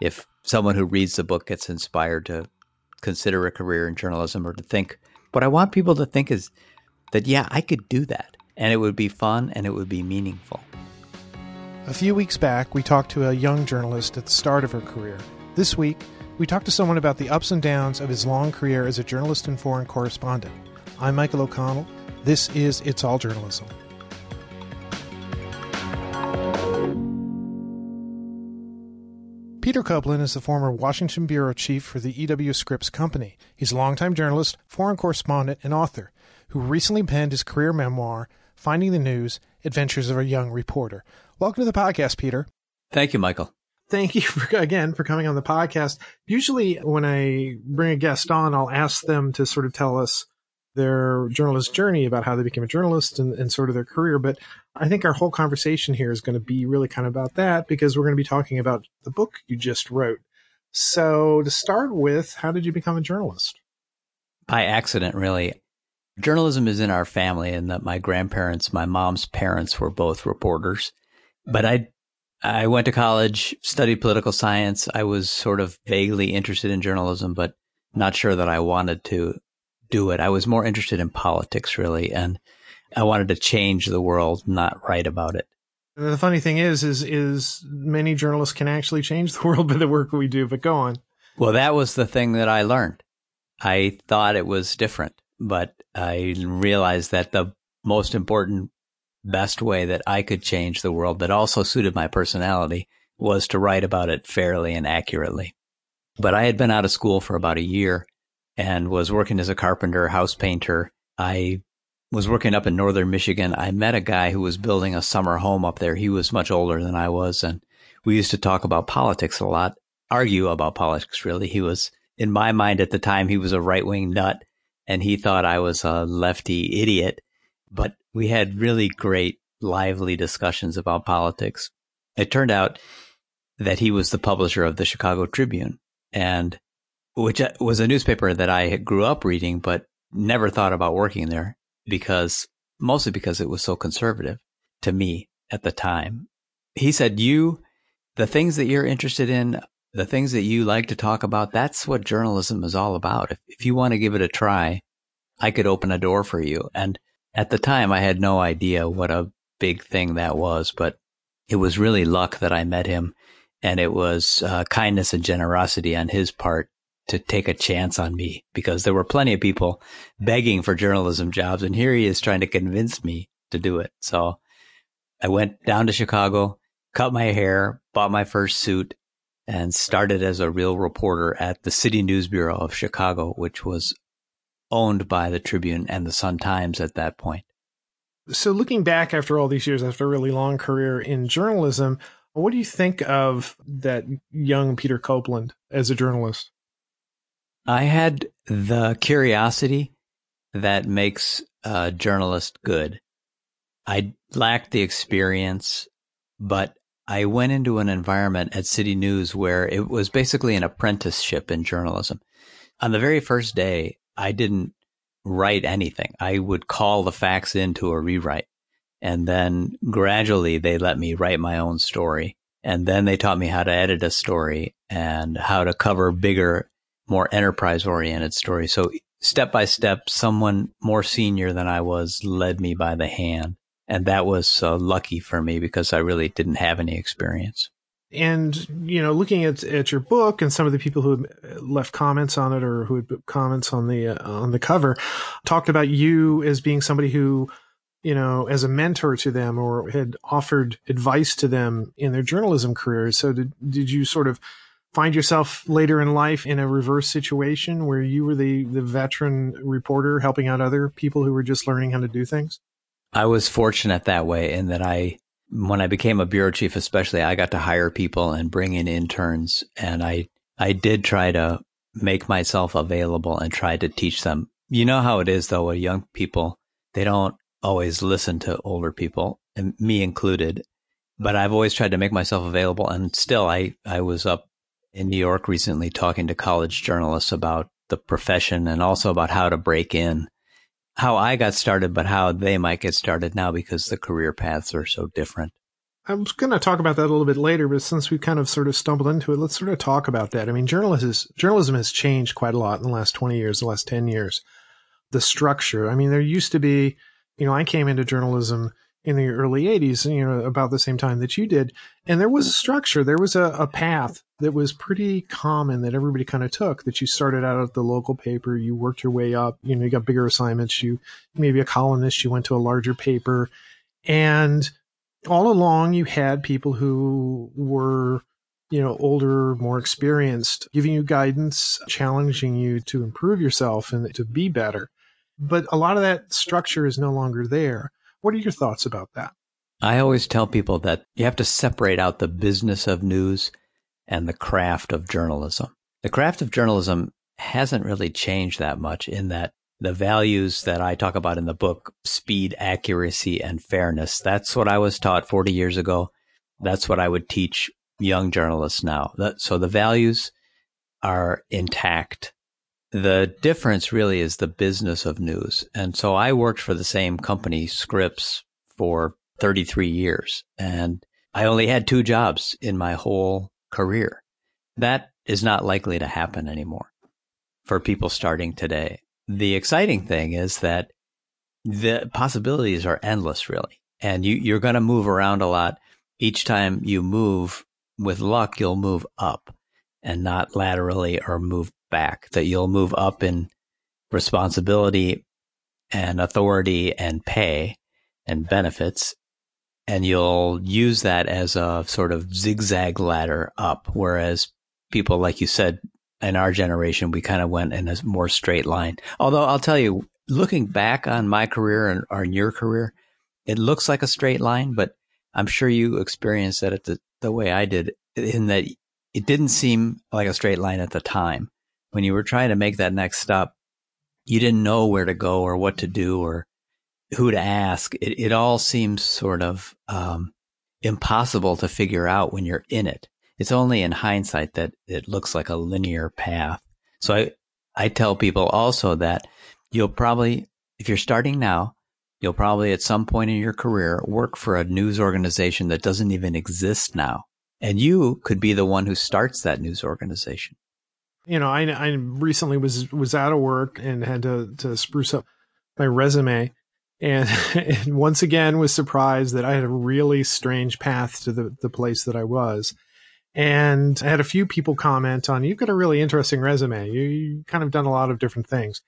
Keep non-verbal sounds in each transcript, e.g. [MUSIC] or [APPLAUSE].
if someone who reads the book gets inspired to consider a career in journalism or to think, what I want people to think is that, yeah, I could do that. And it would be fun and it would be meaningful. A few weeks back, we talked to a young journalist at the start of her career. This week, we talked to someone about the ups and downs of his long career as a journalist and foreign correspondent. I'm Michael O'Connell. This is It's All Journalism. Peter Copeland is the former Washington bureau chief for the E.W. Scripps Company. He's a longtime journalist, foreign correspondent, and author who recently penned his career memoir, Finding the News Adventures of a Young Reporter. Welcome to the podcast, Peter. Thank you, Michael. Thank you for, again for coming on the podcast. Usually, when I bring a guest on, I'll ask them to sort of tell us their journalist journey about how they became a journalist and, and sort of their career. But I think our whole conversation here is going to be really kind of about that because we're going to be talking about the book you just wrote. So, to start with, how did you become a journalist? By accident, really. Journalism is in our family, and that my grandparents, my mom's parents, were both reporters. But I, I went to college, studied political science. I was sort of vaguely interested in journalism, but not sure that I wanted to do it. I was more interested in politics, really, and I wanted to change the world, not write about it. The funny thing is, is is many journalists can actually change the [LAUGHS] world by the work we do. But go on. Well, that was the thing that I learned. I thought it was different, but I realized that the most important, best way that I could change the world that also suited my personality was to write about it fairly and accurately. But I had been out of school for about a year and was working as a carpenter, house painter. I was working up in northern Michigan. I met a guy who was building a summer home up there. He was much older than I was, and we used to talk about politics a lot, argue about politics, really. He was, in my mind at the time, he was a right wing nut, and he thought I was a lefty idiot. But we had really great, lively discussions about politics. It turned out that he was the publisher of the Chicago Tribune. And which uh, was a newspaper that I grew up reading, but never thought about working there because mostly because it was so conservative to me at the time. He said, you, the things that you're interested in, the things that you like to talk about, that's what journalism is all about. If, if you want to give it a try, I could open a door for you. And at the time, I had no idea what a big thing that was, but it was really luck that I met him. And it was uh, kindness and generosity on his part to take a chance on me because there were plenty of people begging for journalism jobs. And here he is trying to convince me to do it. So I went down to Chicago, cut my hair, bought my first suit, and started as a real reporter at the City News Bureau of Chicago, which was owned by the Tribune and the Sun Times at that point. So, looking back after all these years, after a really long career in journalism, what do you think of that young Peter Copeland as a journalist? I had the curiosity that makes a journalist good. I lacked the experience, but I went into an environment at City News where it was basically an apprenticeship in journalism. On the very first day, I didn't write anything. I would call the facts into a rewrite. And then gradually they let me write my own story. And then they taught me how to edit a story and how to cover bigger more enterprise oriented story. So step by step, someone more senior than I was led me by the hand. And that was uh, lucky for me because I really didn't have any experience. And, you know, looking at, at your book and some of the people who had left comments on it or who had comments on the, uh, on the cover talked about you as being somebody who, you know, as a mentor to them or had offered advice to them in their journalism careers. So did, did you sort of find yourself later in life in a reverse situation where you were the, the veteran reporter helping out other people who were just learning how to do things? I was fortunate that way in that I, when I became a bureau chief, especially, I got to hire people and bring in interns. And I, I did try to make myself available and try to teach them. You know how it is though with young people, they don't always listen to older people, and me included. But I've always tried to make myself available. And still, I, I was up in New York recently talking to college journalists about the profession and also about how to break in, how I got started, but how they might get started now because the career paths are so different. I was going to talk about that a little bit later, but since we kind of sort of stumbled into it, let's sort of talk about that. I mean, journalism has, journalism has changed quite a lot in the last 20 years, the last 10 years. The structure. I mean, there used to be, you know, I came into journalism in the early 80s, you know, about the same time that you did. And there was a structure, there was a, a path that was pretty common that everybody kind of took that you started out at the local paper, you worked your way up, you know, you got bigger assignments, you maybe a columnist, you went to a larger paper. And all along you had people who were, you know, older, more experienced, giving you guidance, challenging you to improve yourself and to be better. But a lot of that structure is no longer there. What are your thoughts about that? I always tell people that you have to separate out the business of news and the craft of journalism. The craft of journalism hasn't really changed that much in that the values that I talk about in the book, speed, accuracy, and fairness, that's what I was taught 40 years ago. That's what I would teach young journalists now. so the values are intact. The difference really is the business of news. And so I worked for the same company, Scripps, for 33 years. And I only had two jobs in my whole career. That is not likely to happen anymore for people starting today. The exciting thing is that the possibilities are endless, really. And you, you're going to move around a lot. Each time you move, with luck, you'll move up and not laterally or move back, that you'll move up in responsibility and authority and pay and benefits. And you'll use that as a sort of zigzag ladder up. Whereas people, like you said, in our generation, we kind of went in a more straight line. Although I'll tell you, looking back on my career and or your career, it looks like a straight line, but I'm sure you experienced that the, the way I did in that it didn't seem like a straight line at the time. When you were trying to make that next step, you didn't know where to go or what to do or who to ask. It, it all seems sort of um, impossible to figure out when you're in it it's only in hindsight that it looks like a linear path. So I, I tell people also that you'll probably, if you're starting now, you'll probably at some point in your career work for a news organization that doesn't even exist now. And you could be the one who starts that news organization. You know, I, I recently was, was out of work and had to, to spruce up my resume and, [LAUGHS] and once again was surprised that I had a really strange path to the, the place that I was. And I had a few people comment on, you've got a really interesting resume. You, you kind of done a lot of different things.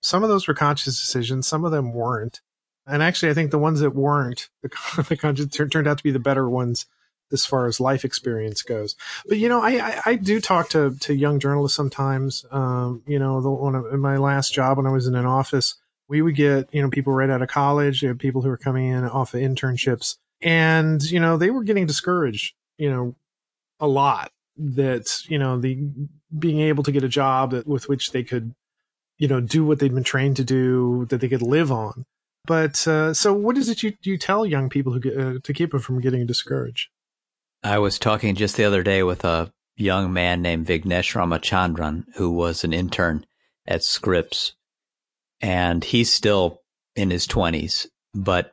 Some of those were conscious decisions. Some of them weren't. And actually, I think the ones that weren't, [LAUGHS] the, the conscious turned out to be the better ones as far as life experience goes. But you know, I, I, I do talk to, to young journalists sometimes. Um, you know, the one in my last job when I was in an office, we would get, you know, people right out of college, you people who were coming in off of internships. And, you know, they were getting discouraged, you know, a lot that you know the being able to get a job that, with which they could you know do what they'd been trained to do that they could live on. But uh, so what is it you, you tell young people who get, uh, to keep them from getting discouraged? I was talking just the other day with a young man named vignesh ramachandran who was an intern at scripps and he's still in his 20s but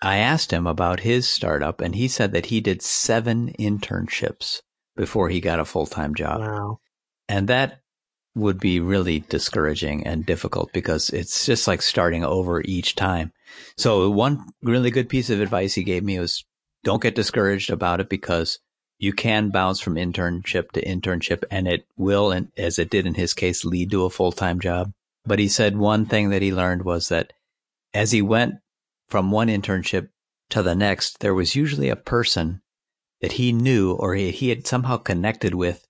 I asked him about his startup, and he said that he did seven internships before he got a full time job. Wow. And that would be really discouraging and difficult because it's just like starting over each time. So, one really good piece of advice he gave me was don't get discouraged about it because you can bounce from internship to internship and it will, and as it did in his case, lead to a full time job. But he said one thing that he learned was that as he went from one internship to the next, there was usually a person that he knew or he, had somehow connected with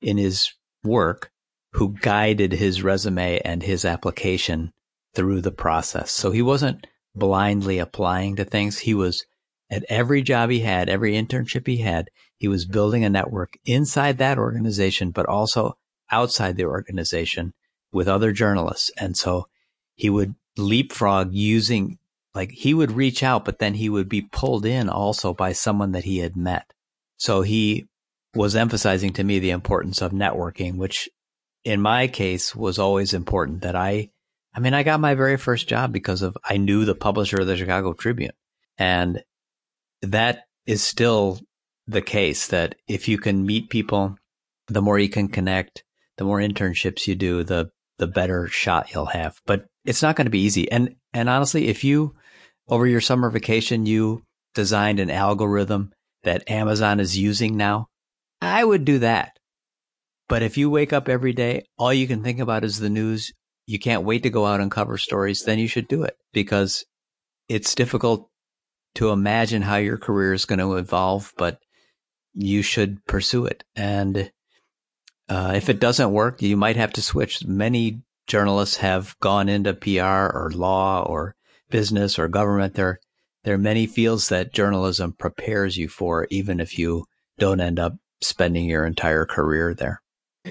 in his work who guided his resume and his application through the process. So he wasn't blindly applying to things. He was at every job he had, every internship he had, he was building a network inside that organization, but also outside the organization with other journalists. And so he would leapfrog using like he would reach out, but then he would be pulled in also by someone that he had met. So he was emphasizing to me the importance of networking, which in my case was always important that I, I mean, I got my very first job because of, I knew the publisher of the Chicago Tribune and that is still the case that if you can meet people, the more you can connect, the more internships you do, the the better shot you'll have. But it's not going to be easy. And and honestly, if you over your summer vacation you designed an algorithm that Amazon is using now, I would do that. But if you wake up every day, all you can think about is the news, you can't wait to go out and cover stories, then you should do it because it's difficult to imagine how your career is going to evolve, but you should pursue it. And uh, if it doesn't work, you might have to switch. Many journalists have gone into PR or law or business or government. There, there are many fields that journalism prepares you for, even if you don't end up spending your entire career there.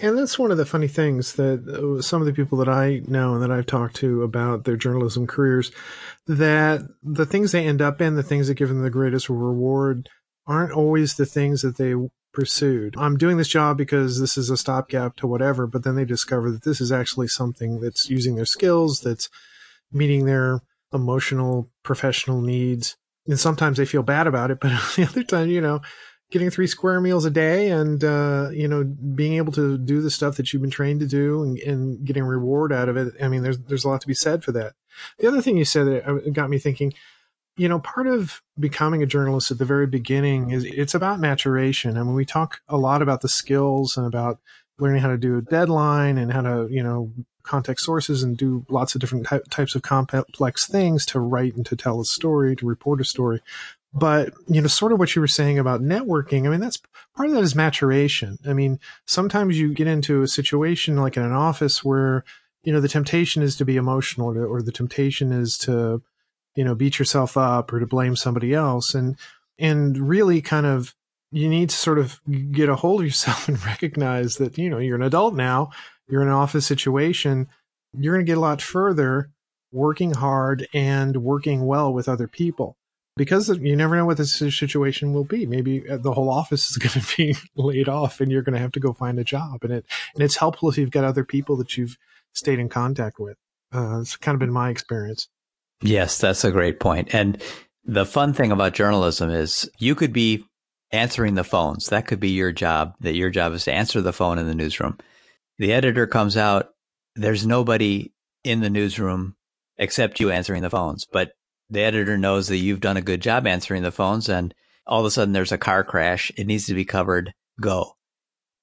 And that's one of the funny things that uh, some of the people that I know and that I've talked to about their journalism careers, that the things they end up in, the things that give them the greatest reward, aren't always the things that they pursued. I'm doing this job because this is a stopgap to whatever, but then they discover that this is actually something that's using their skills, that's meeting their emotional, professional needs. And sometimes they feel bad about it, [LAUGHS] but the other time, you know, getting three square meals a day and, uh, you know, being able to do the stuff that you've been trained to do and, and getting reward out of it. I mean, there's, there's a lot to be said for that. The other thing you said that uh, got me thinking, you know, part of becoming a journalist at the very beginning is it's about maturation. I mean, we talk a lot about the skills and about learning how to do a deadline and how to, you know, context sources and do lots of different ty- types of complex things to write and to tell a story, to report a story. But, you know, sort of what you were saying about networking, I mean, that's part of that is maturation. I mean, sometimes you get into a situation like in an office where, you know, the temptation is to be emotional or the temptation is to, you know, beat yourself up or to blame somebody else. And, and really kind of, you need to sort of get a hold of yourself [LAUGHS] and recognize that, you know, you're an adult now, you're in an office situation, you're going to get a lot further working hard and working well with other people because you never know what the situation will be. Maybe uh, the whole office is [LAUGHS] going to be laid off and you're going to have to go find a job. And it, and it's helpful if you've got other people that you've stayed in contact with. Uh, it's kind of been my experience. Yes, that's a great point. And the fun thing about journalism is you could be answering the phones. That could be your job, that your job is to answer the phone in the newsroom. The editor comes out. There's nobody in the newsroom except you answering the phones, but the editor knows that you've done a good job answering the phones and all of a sudden there's a car crash. It needs to be covered. Go.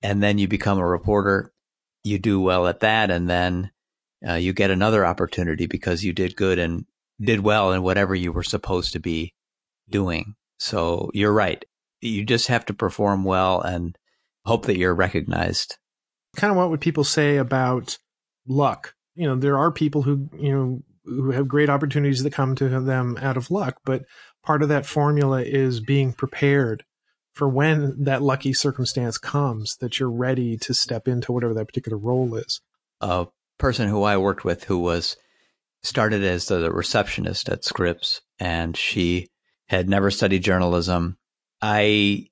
And then you become a reporter. You do well at that. And then uh, you get another opportunity because you did good and did well in whatever you were supposed to be doing. So you're right. You just have to perform well and hope that you're recognized. Kind of what would people say about luck? You know, there are people who, you know, who have great opportunities that come to them out of luck, but part of that formula is being prepared for when that lucky circumstance comes that you're ready to step into whatever that particular role is. A person who I worked with who was started as the receptionist at Scripps, and she had never studied journalism. I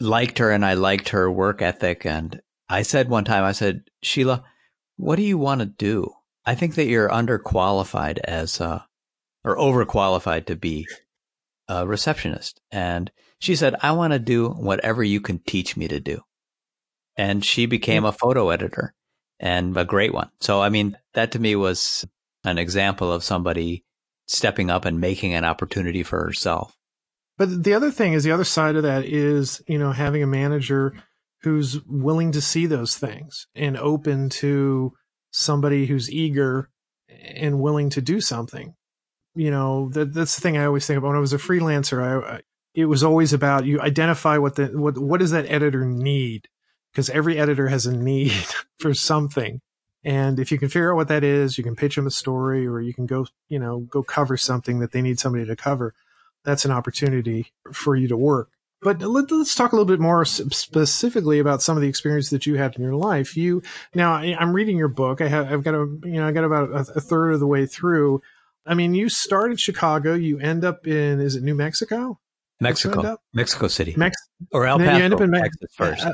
liked her and I liked her work ethic. And I said one time, I said, Sheila, what do you want to do? I think that you're underqualified as a, or overqualified to be a receptionist. And she said, I want to do whatever you can teach me to do. And she became a photo editor and a great one. So, I mean, that to me was an example of somebody stepping up and making an opportunity for herself. But the other thing is the other side of that is, you know, having a manager who's willing to see those things and open to somebody who's eager and willing to do something. You know, that, that's the thing I always think about when I was a freelancer. I, I it was always about you identify what the what what does that editor need because every editor has a need [LAUGHS] for something and if you can figure out what that is, you can pitch them a story or you can go, you know, go cover something that they need somebody to cover. That's an opportunity for you to work. But let, us talk a little bit more specifically about some of the experience that you had in your life. You now, I'm reading your book. I have, I've got a, you know, I got about a, a third of the way through. I mean, you started Chicago. You end up in, is it New Mexico? Mexico, Mexico City, Mex- or El Paso, you end up in Me- Texas first. Uh,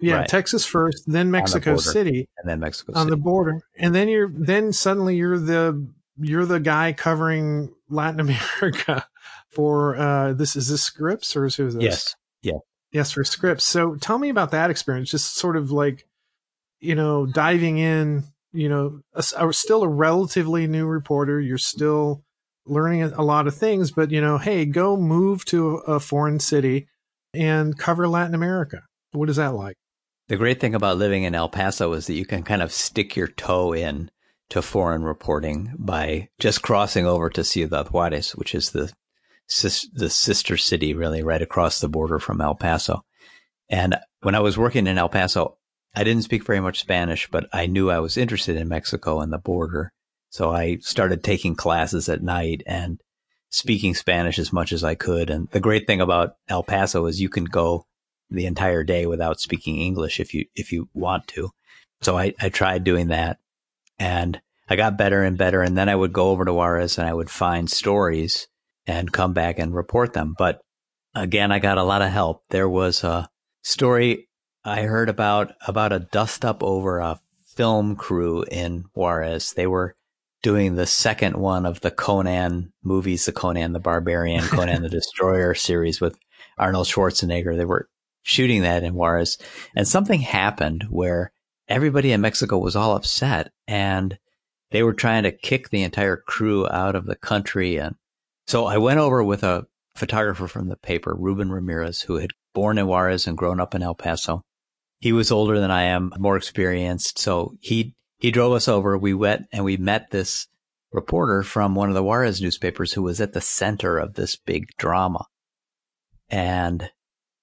yeah, right. Texas first, then Mexico the City, and then Mexico on the border, and then you're then suddenly you're the you're the guy covering Latin [LAUGHS] America for uh, this. Is this Scripps or is who is this? Yes. Yeah. Yes, for Scripps. So tell me about that experience. Just sort of like, you know, diving in. You know, a, a, still a relatively new reporter. You're still learning a lot of things, but you know, hey, go move to a foreign city and cover Latin America. What is that like? The great thing about living in El Paso is that you can kind of stick your toe in to foreign reporting by just crossing over to Ciudad Juarez, which is the the sister city really right across the border from El Paso. And when I was working in El Paso, I didn't speak very much Spanish, but I knew I was interested in Mexico and the border. So I started taking classes at night and speaking Spanish as much as I could. And the great thing about El Paso is you can go the entire day without speaking English if you if you want to. So I, I tried doing that and I got better and better. And then I would go over to Juarez and I would find stories and come back and report them. But again, I got a lot of help. There was a story I heard about about a dust up over a film crew in Juarez. They were doing the second one of the Conan movies, the Conan the Barbarian, Conan the [LAUGHS] Destroyer series with Arnold Schwarzenegger. They were shooting that in Juarez and something happened where everybody in Mexico was all upset and they were trying to kick the entire crew out of the country. And so I went over with a photographer from the paper, Ruben Ramirez, who had born in Juarez and grown up in El Paso. He was older than I am, more experienced. So he, he drove us over. We went and we met this reporter from one of the Juarez newspapers who was at the center of this big drama. And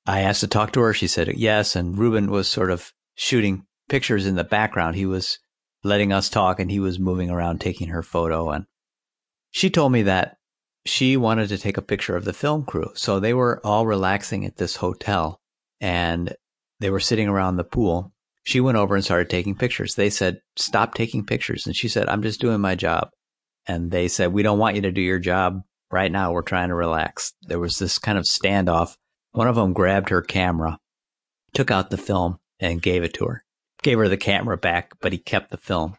I asked to talk to her. She said yes. And Ruben was sort of shooting pictures in the background. He was letting us talk and he was moving around taking her photo. And she told me that she wanted to take a picture of the film crew. So they were all relaxing at this hotel and they were sitting around the pool. She went over and started taking pictures. They said, stop taking pictures. And she said, I'm just doing my job. And they said, we don't want you to do your job right now. We're trying to relax. There was this kind of standoff. One of them grabbed her camera, took out the film and gave it to her gave her the camera back, but he kept the film.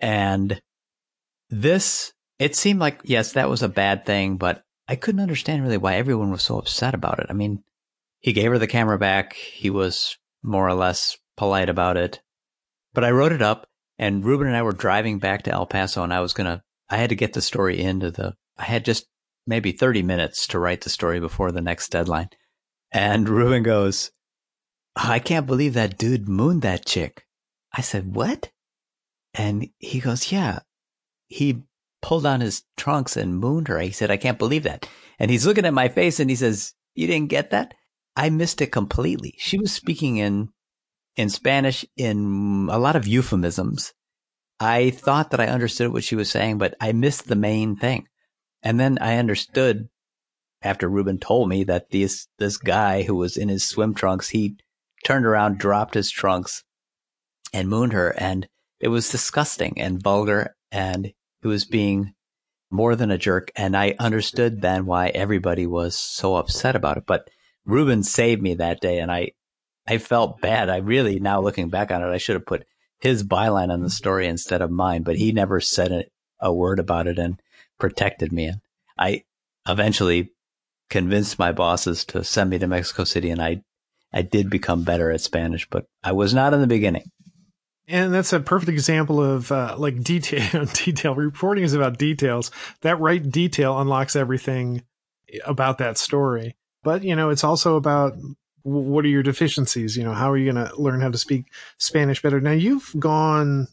And this, it seemed like, yes, that was a bad thing, but I couldn't understand really why everyone was so upset about it. I mean, he gave her the camera back. He was more or less polite about it. But I wrote it up and Ruben and I were driving back to El Paso and I was going to, I had to get the story into the, I had just maybe 30 minutes to write the story before the next deadline. And Ruben goes, I can't believe that dude mooned that chick. I said, what? And he goes, yeah. He pulled on his trunks and mooned her. He said, I can't believe that. And he's looking at my face and he says, you didn't get that? I missed it completely. She was speaking in, in Spanish in a lot of euphemisms. I thought that I understood what she was saying, but I missed the main thing. And then I understood after Ruben told me that this, this guy who was in his swim trunks, he turned around, dropped his trunks, and mooned her. And it was disgusting and vulgar. And he was being more than a jerk. And I understood then why everybody was so upset about it. But Ruben saved me that day. And I, I felt bad. I really, now looking back on it, I should have put his byline on the story instead of mine, but he never said a, word about it and protected me. And I eventually convinced my bosses to send me to Mexico City and I, I did become better at Spanish, but I was not in the beginning. And that's a perfect example of uh, like detail. [LAUGHS] detail reporting is about details. That right detail unlocks everything about that story. But you know, it's also about what are your deficiencies. You know, how are you going to learn how to speak Spanish better? Now, you've gone,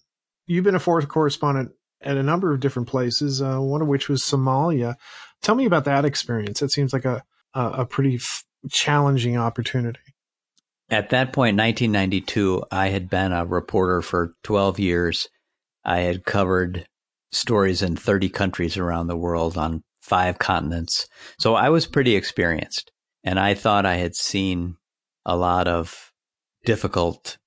you've been a foreign correspondent at a number of different places. Uh, one of which was Somalia. Tell me about that experience. It seems like a a, a pretty f- challenging opportunity. At that point, 1992, I had been a reporter for 12 years. I had covered stories in 30 countries around the world on five continents. So I was pretty experienced and I thought I had seen a lot of difficult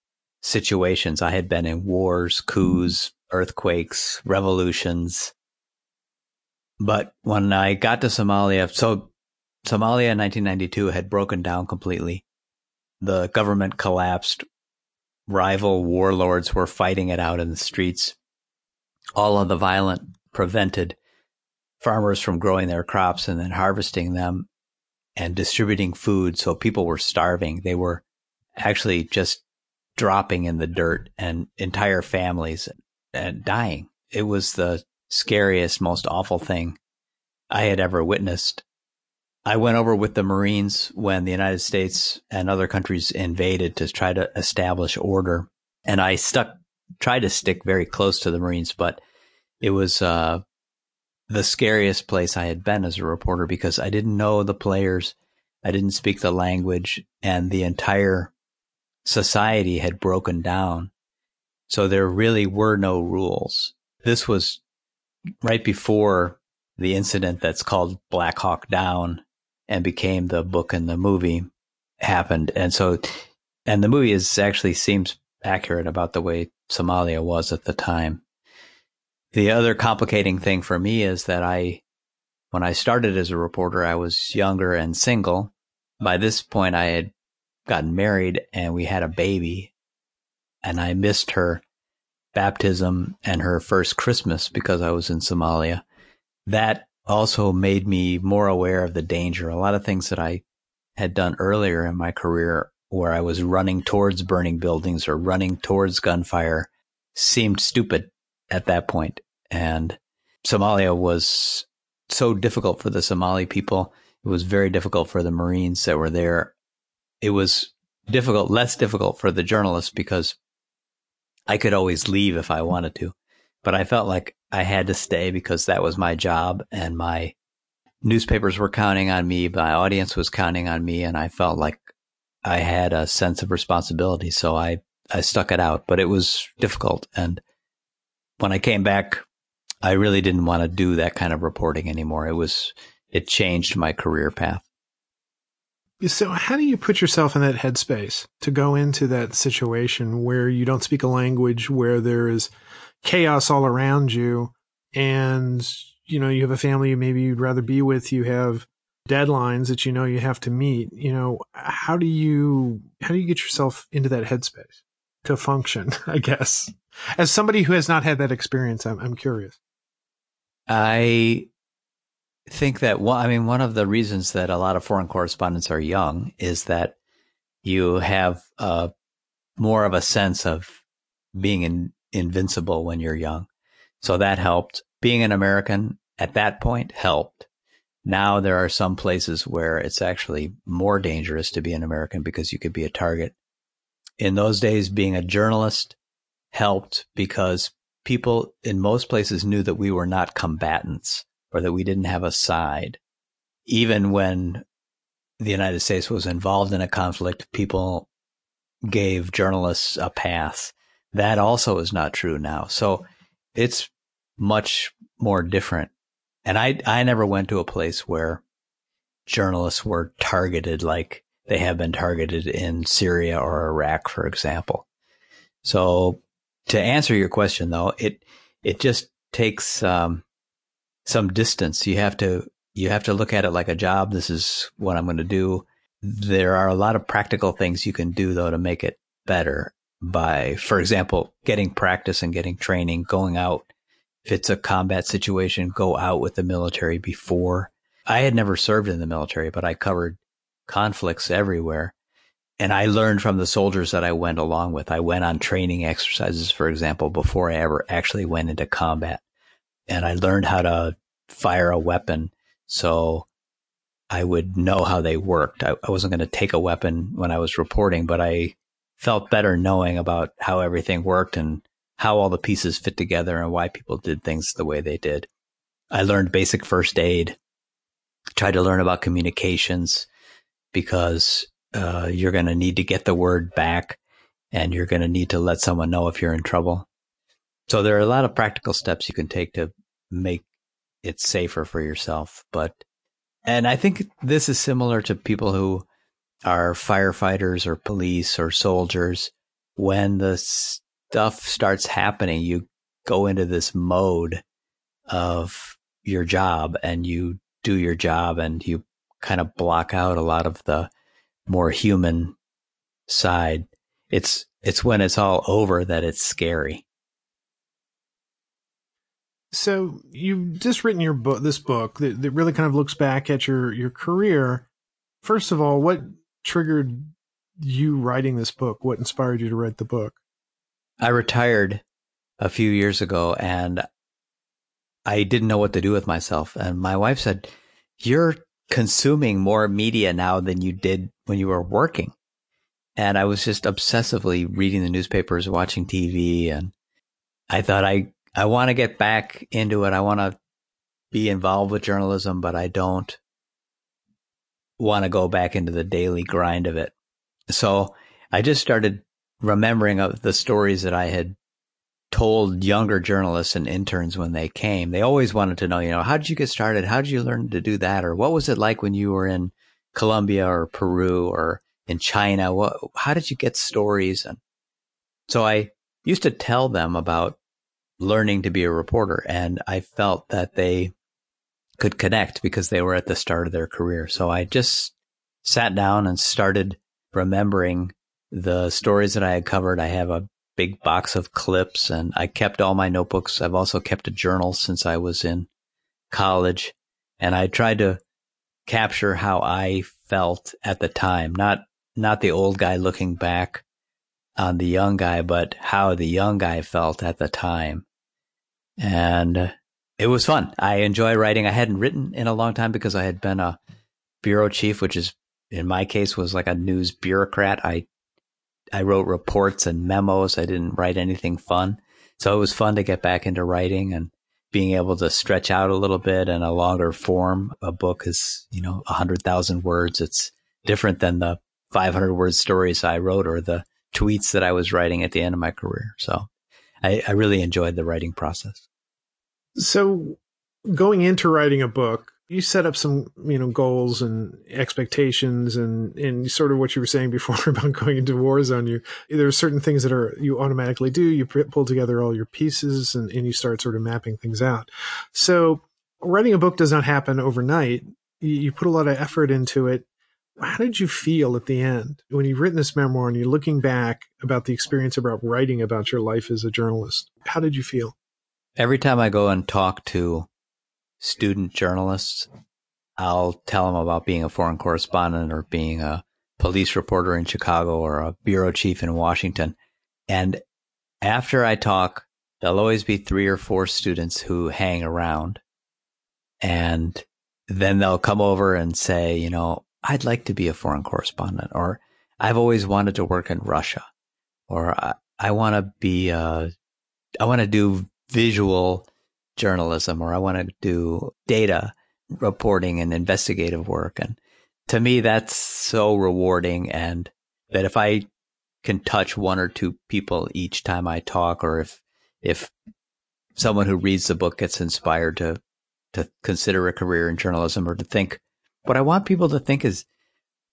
situations. I had been in wars, coups, earthquakes, revolutions. But when I got to Somalia, so Somalia in 1992 had broken down completely the government collapsed. Rival warlords were fighting it out in the streets. All of the violent prevented farmers from growing their crops and then harvesting them and distributing food. So people were starving. They were actually just dropping in the dirt and entire families and dying. It was the scariest, most awful thing I had ever witnessed. I went over with the Marines when the United States and other countries invaded to try to establish order. And I stuck, tried to stick very close to the Marines, but it was, uh, the scariest place I had been as a reporter because I didn't know the players. I didn't speak the language and the entire society had broken down. So there really were no rules. This was right before the incident that's called Black Hawk Down and became the book and the movie happened. And so, and the movie is actually seems accurate about the way Somalia was at the time. The other complicating thing for me is that I, when I started as a reporter, I was younger and single. By this point, I had gotten married and we had a baby and I missed her baptism and her first Christmas because I was in Somalia. That also made me more aware of the danger. A lot of things that I had done earlier in my career where I was running towards burning buildings or running towards gunfire seemed stupid at that point. And Somalia was so difficult for the Somali people. It was very difficult for the Marines that were there. It was difficult, less difficult for the journalists because I could always leave if I wanted to, but I felt like I had to stay because that was my job and my newspapers were counting on me, my audience was counting on me, and I felt like I had a sense of responsibility. So I, I stuck it out, but it was difficult. And when I came back, I really didn't want to do that kind of reporting anymore. It was, it changed my career path. So, how do you put yourself in that headspace to go into that situation where you don't speak a language, where there is chaos all around you, and you know you have a family maybe you'd rather be with, you have deadlines that you know you have to meet. You know, how do you how do you get yourself into that headspace to function? [LAUGHS] I guess as somebody who has not had that experience, I'm, I'm curious. I think that one, I mean, one of the reasons that a lot of foreign correspondents are young is that you have uh, more of a sense of being in, invincible when you're young. So that helped. Being an American at that point helped. Now there are some places where it's actually more dangerous to be an American because you could be a target. In those days, being a journalist helped because people in most places knew that we were not combatants or that we didn't have a side. Even when the United States was involved in a conflict, people gave journalists a pass. That also is not true now. So it's much more different. And I, I never went to a place where journalists were targeted like they have been targeted in Syria or Iraq, for example. So to answer your question though, it, it just takes, um, some distance. You have to you have to look at it like a job. This is what I'm going to do. There are a lot of practical things you can do though to make it better by, for example, getting practice and getting training, going out. If it's a combat situation, go out with the military before. I had never served in the military, but I covered conflicts everywhere. And I learned from the soldiers that I went along with. I went on training exercises, for example, before I ever actually went into combat and I learned how to fire a weapon. So I would know how they worked. I, I wasn't going to take a weapon when I was reporting, but I felt better knowing about how everything worked and how all the pieces fit together and why people did things the way they did. I learned basic first aid, tried to learn about communications because uh, you're going to need to get the word back and you're going to need to let someone know if you're in trouble. So there are a lot of practical steps you can take to make it safer for yourself. But, and I think this is similar to people who are firefighters or police or soldiers. When the stuff starts happening, you go into this mode of your job and you do your job and you kind of block out a lot of the more human side. It's, it's when it's all over that it's scary. So you've just written your book, this book that, that really kind of looks back at your your career. First of all, what triggered you writing this book? What inspired you to write the book? I retired a few years ago and I didn't know what to do with myself. And my wife said, You're consuming more media now than you did when you were working. And I was just obsessively reading the newspapers, watching TV. And I thought, I, I want to get back into it. I want to be involved with journalism, but I don't want to go back into the daily grind of it. So I just started remembering of the stories that I had told younger journalists and interns when they came. They always wanted to know, you know, how did you get started? How did you learn to do that? Or what was it like when you were in Colombia or Peru or in China? What, how did you get stories? And so I used to tell them about learning to be a reporter and I felt that they could connect because they were at the start of their career. So I just sat down and started remembering the stories that I had covered. I have a big box of clips and I kept all my notebooks. I've also kept a journal since I was in college and I tried to capture how I felt at the time, not, not the old guy looking back on the young guy, but how the young guy felt at the time. And it was fun. I enjoy writing. I hadn't written in a long time because I had been a bureau chief, which is in my case was like a news bureaucrat. I I wrote reports and memos. I didn't write anything fun. So it was fun to get back into writing and being able to stretch out a little bit in a longer form. A book is, you know, a hundred thousand words. It's different than the 500 word stories I wrote or the tweets that I was writing at the end of my career. So I, I really enjoyed the writing process. So going into writing a book, you set up some you know goals and expectations and and sort of what you were saying before [LAUGHS] about going into war zone you there are certain things that are you automatically do you pull together all your pieces and, and you start sort of mapping things out so writing a book does not happen overnight you, you put a lot of effort into it how did you feel at the end when you've written this memoir and you're looking back about the experience about writing about your life as a journalist how did you feel every time i go and talk to student journalists, I'll tell them about being a foreign correspondent or being a police reporter in Chicago or a bureau chief in Washington. And after I talk, there'll always be three or four students who hang around. And then they'll come over and say, you know, I'd like to be a foreign correspondent, or I've always wanted to work in Russia, or I, I want to be, uh, I want to do visual journalism or I want to do data reporting and investigative work. And to me, that's so rewarding. And that if I can touch one or two people each time I talk, or if, if someone who reads the book gets inspired to, to consider a career in journalism or to think, what I want people to think is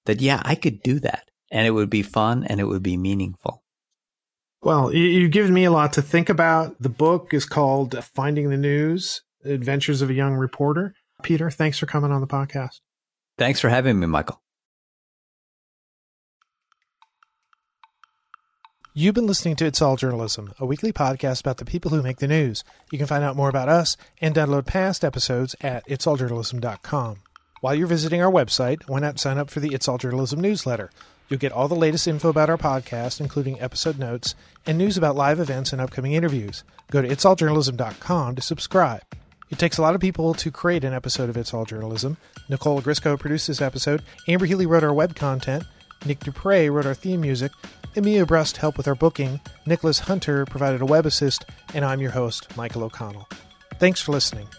that, yeah, I could do that and it would be fun and it would be meaningful. Well, you've given me a lot to think about. The book is called Finding the News Adventures of a Young Reporter. Peter, thanks for coming on the podcast. Thanks for having me, Michael. You've been listening to It's All Journalism, a weekly podcast about the people who make the news. You can find out more about us and download past episodes at itsalljournalism.com. While you're visiting our website, why not sign up for the It's All Journalism newsletter? You'll get all the latest info about our podcast, including episode notes and news about live events and upcoming interviews. Go to itsalljournalism.com to subscribe. It takes a lot of people to create an episode of It's All Journalism. Nicole Grisco produced this episode. Amber Healy wrote our web content. Nick Dupre wrote our theme music. Emilia Brust helped with our booking. Nicholas Hunter provided a web assist. And I'm your host, Michael O'Connell. Thanks for listening.